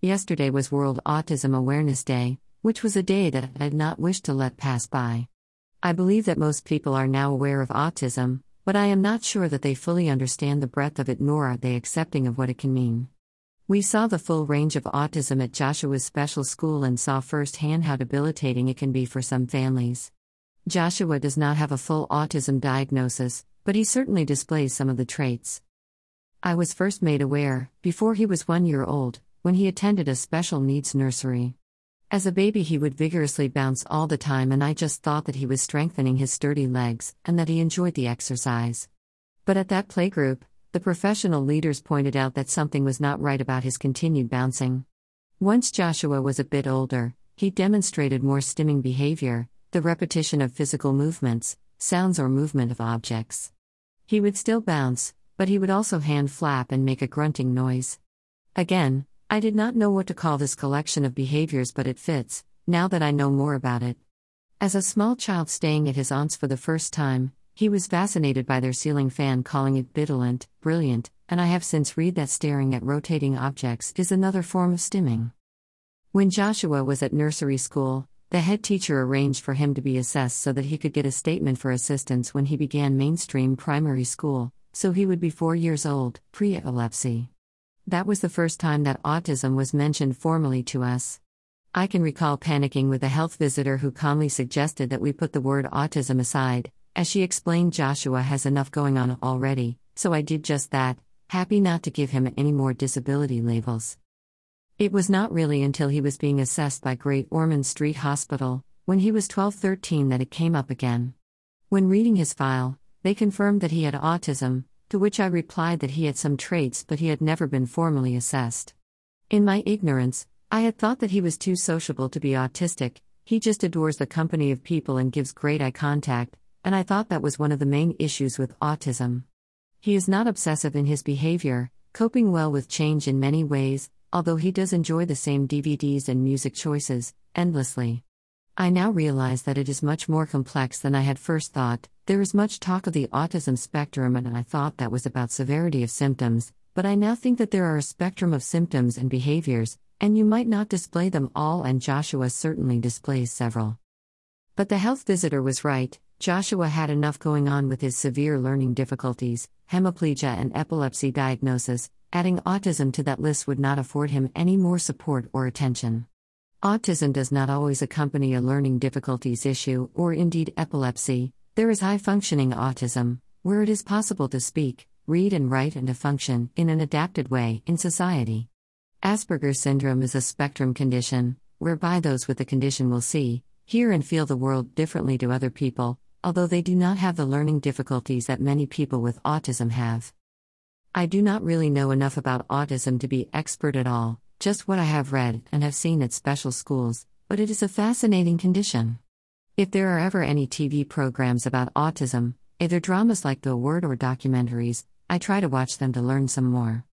Yesterday was World Autism Awareness Day, which was a day that I had not wished to let pass by. I believe that most people are now aware of autism, but I am not sure that they fully understand the breadth of it nor are they accepting of what it can mean. We saw the full range of autism at Joshua's special school and saw firsthand how debilitating it can be for some families. Joshua does not have a full autism diagnosis, but he certainly displays some of the traits. I was first made aware, before he was one year old, when he attended a special needs nursery. As a baby, he would vigorously bounce all the time, and I just thought that he was strengthening his sturdy legs and that he enjoyed the exercise. But at that playgroup, the professional leaders pointed out that something was not right about his continued bouncing. Once Joshua was a bit older, he demonstrated more stimming behavior, the repetition of physical movements, sounds, or movement of objects. He would still bounce, but he would also hand flap and make a grunting noise. Again, I did not know what to call this collection of behaviors, but it fits, now that I know more about it. As a small child staying at his aunt's for the first time, he was fascinated by their ceiling fan, calling it bidulant, brilliant, and I have since read that staring at rotating objects is another form of stimming. When Joshua was at nursery school, the head teacher arranged for him to be assessed so that he could get a statement for assistance when he began mainstream primary school, so he would be four years old, pre epilepsy. That was the first time that autism was mentioned formally to us. I can recall panicking with a health visitor who calmly suggested that we put the word autism aside, as she explained Joshua has enough going on already, so I did just that, happy not to give him any more disability labels. It was not really until he was being assessed by Great Ormond Street Hospital, when he was 12 13, that it came up again. When reading his file, they confirmed that he had autism, to which I replied that he had some traits but he had never been formally assessed. In my ignorance, I had thought that he was too sociable to be autistic, he just adores the company of people and gives great eye contact, and I thought that was one of the main issues with autism. He is not obsessive in his behavior, coping well with change in many ways, although he does enjoy the same DVDs and music choices, endlessly. I now realize that it is much more complex than I had first thought. There is much talk of the autism spectrum, and I thought that was about severity of symptoms, but I now think that there are a spectrum of symptoms and behaviors, and you might not display them all, and Joshua certainly displays several. But the health visitor was right, Joshua had enough going on with his severe learning difficulties, hemiplegia, and epilepsy diagnosis, adding autism to that list would not afford him any more support or attention. Autism does not always accompany a learning difficulties issue or indeed epilepsy. There is high functioning autism, where it is possible to speak, read, and write and to function in an adapted way in society. Asperger's syndrome is a spectrum condition, whereby those with the condition will see, hear, and feel the world differently to other people, although they do not have the learning difficulties that many people with autism have. I do not really know enough about autism to be expert at all, just what I have read and have seen at special schools, but it is a fascinating condition. If there are ever any TV programs about autism, either dramas like The Word or documentaries, I try to watch them to learn some more.